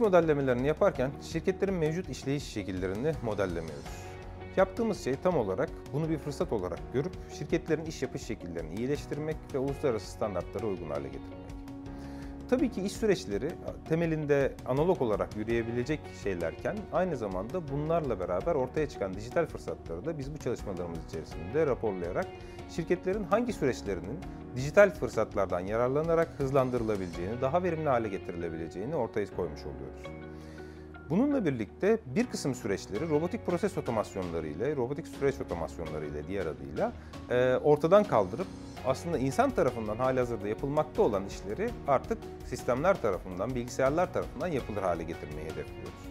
modellemelerini yaparken şirketlerin mevcut işleyiş şekillerini modellemiyoruz. Yaptığımız şey tam olarak bunu bir fırsat olarak görüp şirketlerin iş yapış şekillerini iyileştirmek ve uluslararası standartlara uygun hale getirmek. Tabii ki iş süreçleri temelinde analog olarak yürüyebilecek şeylerken aynı zamanda bunlarla beraber ortaya çıkan dijital fırsatları da biz bu çalışmalarımız içerisinde raporlayarak şirketlerin hangi süreçlerinin dijital fırsatlardan yararlanarak hızlandırılabileceğini, daha verimli hale getirilebileceğini ortaya koymuş oluyoruz. Bununla birlikte bir kısım süreçleri robotik proses otomasyonları ile, robotik süreç otomasyonları ile diğer adıyla e, ortadan kaldırıp aslında insan tarafından halihazırda yapılmakta olan işleri artık sistemler tarafından, bilgisayarlar tarafından yapılır hale getirmeyi hedefliyoruz.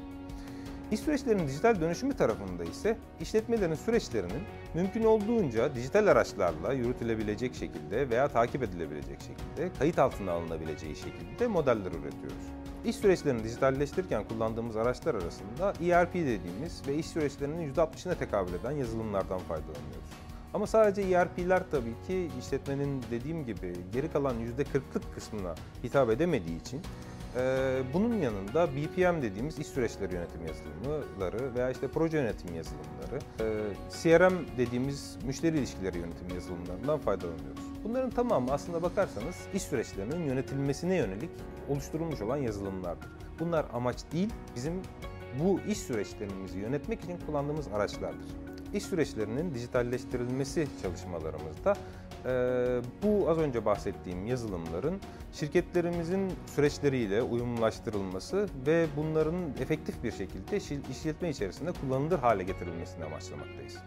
İş süreçlerinin dijital dönüşümü tarafında ise işletmelerin süreçlerinin mümkün olduğunca dijital araçlarla yürütülebilecek şekilde veya takip edilebilecek şekilde, kayıt altına alınabileceği şekilde modeller üretiyoruz. İş süreçlerini dijitalleştirirken kullandığımız araçlar arasında ERP dediğimiz ve iş süreçlerinin %60'ına tekabül eden yazılımlardan faydalanıyoruz. Ama sadece ERP'ler tabii ki işletmenin dediğim gibi geri kalan %40'lık kısmına hitap edemediği için ee, bunun yanında BPM dediğimiz iş süreçleri yönetim yazılımları veya işte proje yönetim yazılımları, e, CRM dediğimiz müşteri ilişkileri yönetim yazılımlarından faydalanıyoruz. Bunların tamamı aslında bakarsanız iş süreçlerinin yönetilmesine yönelik oluşturulmuş olan yazılımlardır. Bunlar amaç değil, bizim bu iş süreçlerimizi yönetmek için kullandığımız araçlardır. İş süreçlerinin dijitalleştirilmesi çalışmalarımızda bu az önce bahsettiğim yazılımların şirketlerimizin süreçleriyle uyumlaştırılması ve bunların efektif bir şekilde işletme içerisinde kullanılır hale getirilmesini amaçlamaktayız.